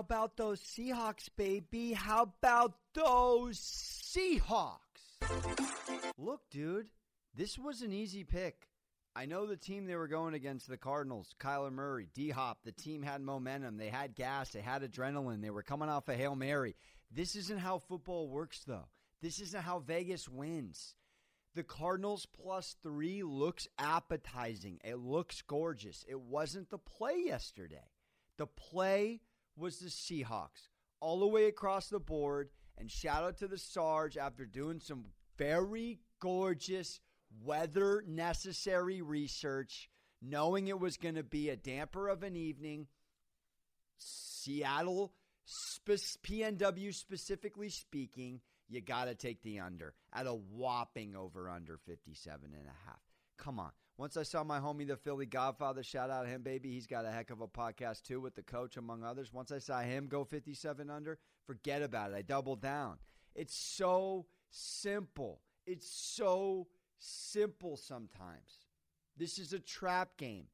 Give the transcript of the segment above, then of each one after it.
How about those Seahawks, baby? How about those Seahawks? Look, dude, this was an easy pick. I know the team they were going against, the Cardinals, Kyler Murray, D Hop, the team had momentum. They had gas, they had adrenaline, they were coming off a Hail Mary. This isn't how football works, though. This isn't how Vegas wins. The Cardinals plus three looks appetizing. It looks gorgeous. It wasn't the play yesterday. The play was the Seahawks all the way across the board. And shout out to the Sarge after doing some very gorgeous weather necessary research, knowing it was going to be a damper of an evening. Seattle, PNW specifically speaking, you got to take the under at a whopping over under 57 and a half. Come on. Once I saw my homie, the Philly Godfather, shout out to him, baby. He's got a heck of a podcast too with the coach, among others. Once I saw him go 57 under, forget about it. I doubled down. It's so simple. It's so simple sometimes. This is a trap game.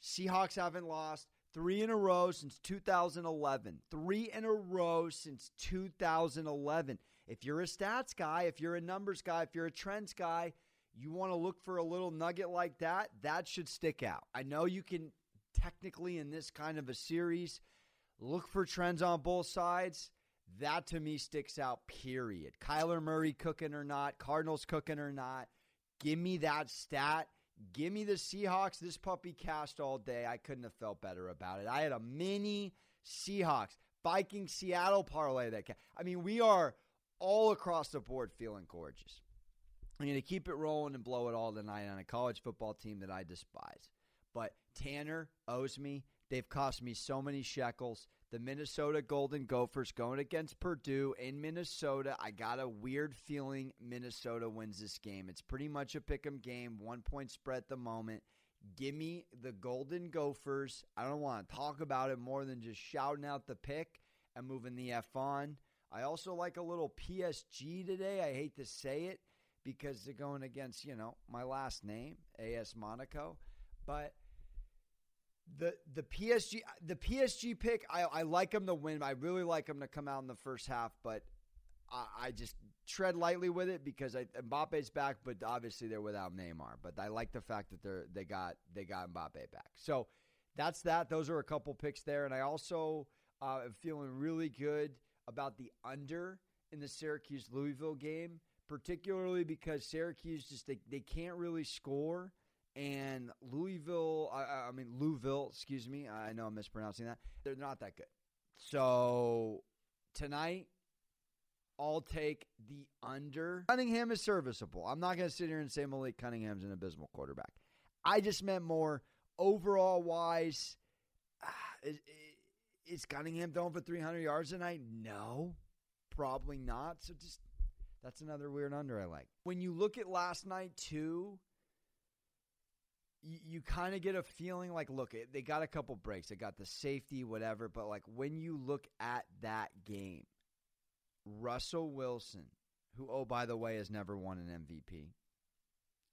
Seahawks haven't lost three in a row since 2011. Three in a row since 2011. If you're a stats guy, if you're a numbers guy, if you're a trends guy, you want to look for a little nugget like that, that should stick out. I know you can technically in this kind of a series look for trends on both sides. That to me sticks out, period. Kyler Murray cooking or not, Cardinals cooking or not. Give me that stat. Give me the Seahawks. This puppy cast all day. I couldn't have felt better about it. I had a mini Seahawks, Viking Seattle parlay that. I mean, we are all across the board feeling gorgeous. I'm going to keep it rolling and blow it all tonight on a college football team that I despise. But Tanner owes me. They've cost me so many shekels. The Minnesota Golden Gophers going against Purdue in Minnesota. I got a weird feeling Minnesota wins this game. It's pretty much a pick 'em game, one point spread at the moment. Give me the Golden Gophers. I don't want to talk about it more than just shouting out the pick and moving the F on. I also like a little PSG today. I hate to say it because they're going against, you know, my last name, AS Monaco. But the the PSG the PSG pick, I, I like them to win. I really like them to come out in the first half, but I, I just tread lightly with it because I, Mbappe's back, but obviously they're without Neymar. But I like the fact that they're they got they got Mbappe back. So that's that. Those are a couple picks there, and I also uh, am feeling really good about the under in the Syracuse Louisville game, particularly because Syracuse just they, they can't really score. And Louisville, I, I mean Louisville, excuse me, I know I'm mispronouncing that. They're not that good. So tonight, I'll take the under. Cunningham is serviceable. I'm not going to sit here and say Malik Cunningham's an abysmal quarterback. I just meant more overall wise. Uh, is Cunningham throwing for 300 yards tonight? No, probably not. So just that's another weird under I like. When you look at last night too, you, kind of get a feeling like, look, they got a couple breaks. They got the safety, whatever. But like when you look at that game, Russell Wilson, who oh by the way has never won an MVP.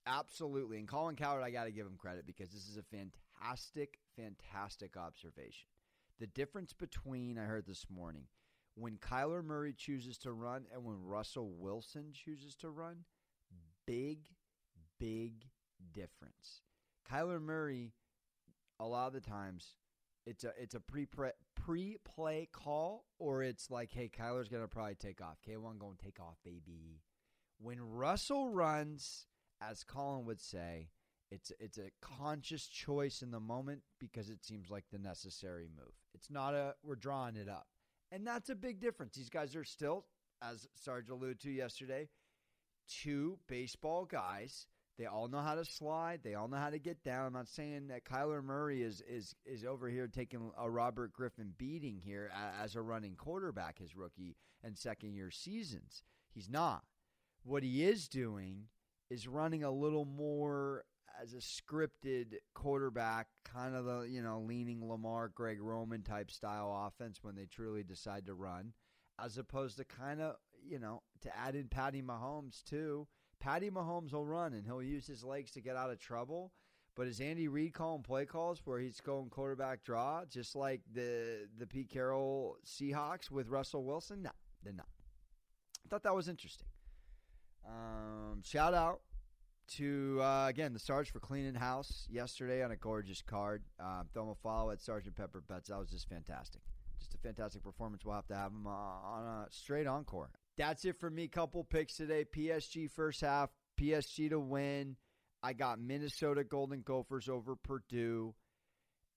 Absolutely. And Colin Cowherd, I got to give him credit because this is a fantastic, fantastic observation. The difference between, I heard this morning, when Kyler Murray chooses to run and when Russell Wilson chooses to run, big, big difference. Kyler Murray, a lot of the times, it's a it's a pre pre play call, or it's like, hey, Kyler's gonna probably take off. K one going to take off, baby. When Russell runs, as Colin would say, it's it's a conscious choice in the moment because it seems like the necessary move. It's not a we're drawing it up. And that's a big difference. These guys are still, as Sarge alluded to yesterday, two baseball guys. They all know how to slide. They all know how to get down. I'm not saying that Kyler Murray is is is over here taking a Robert Griffin beating here as a running quarterback his rookie and second year seasons. He's not. What he is doing is running a little more as a scripted quarterback, kind of the you know leaning Lamar, Greg Roman type style offense when they truly decide to run, as opposed to kind of you know to add in Patty Mahomes too. Patty Mahomes will run and he'll use his legs to get out of trouble, But is Andy Reid calling play calls where he's going quarterback draw, just like the the Pete Carroll Seahawks with Russell Wilson? No, they're not. I thought that was interesting. Um, shout out to uh, again the Sarge for cleaning house yesterday on a gorgeous card. Um, a follow at Sergeant Pepper Bets. That was just fantastic. Just a fantastic performance. We'll have to have him uh, on a straight encore. That's it for me. Couple picks today. PSG first half. PSG to win. I got Minnesota Golden Gophers over Purdue,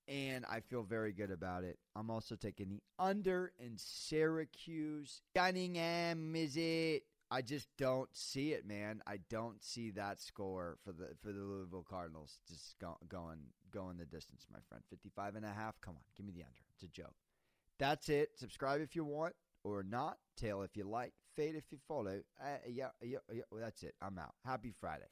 and I feel very good about it. I'm also taking the under in Syracuse. Cunningham, is it? I just don't see it, man. I don't see that score for the for the Louisville Cardinals just go, going going the distance, my friend. 55 and a half. Come on, give me the under. It's a joke. That's it. Subscribe if you want or not. Tail if you like. Fade if you follow. Uh, yeah, yeah, yeah. Well, that's it. I'm out. Happy Friday.